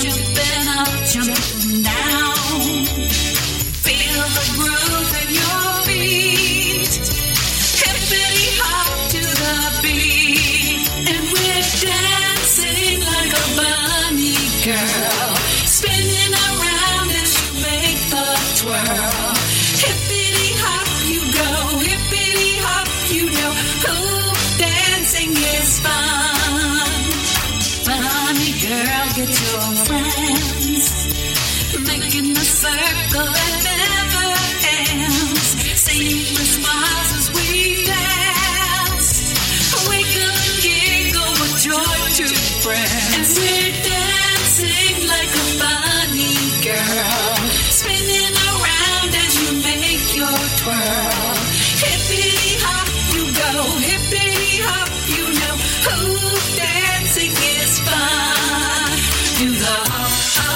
jumping up, jumping down. Feel the groove in your feet. Hippity hop to the beat. And we're dancing like a bunny girl. Spinning around as you make the twirl. Hop you go, hippity hop you know. Who dancing is fun. Girl, get your friends. Making a circle that never ends. Seamless smiles as we dance. We can giggle with joy to friends.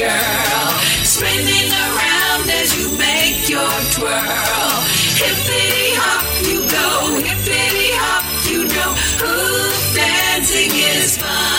girl, spinning around as you make your twirl. Hippity hop, you go, hippity hop, you know. Ooh, dancing is fun.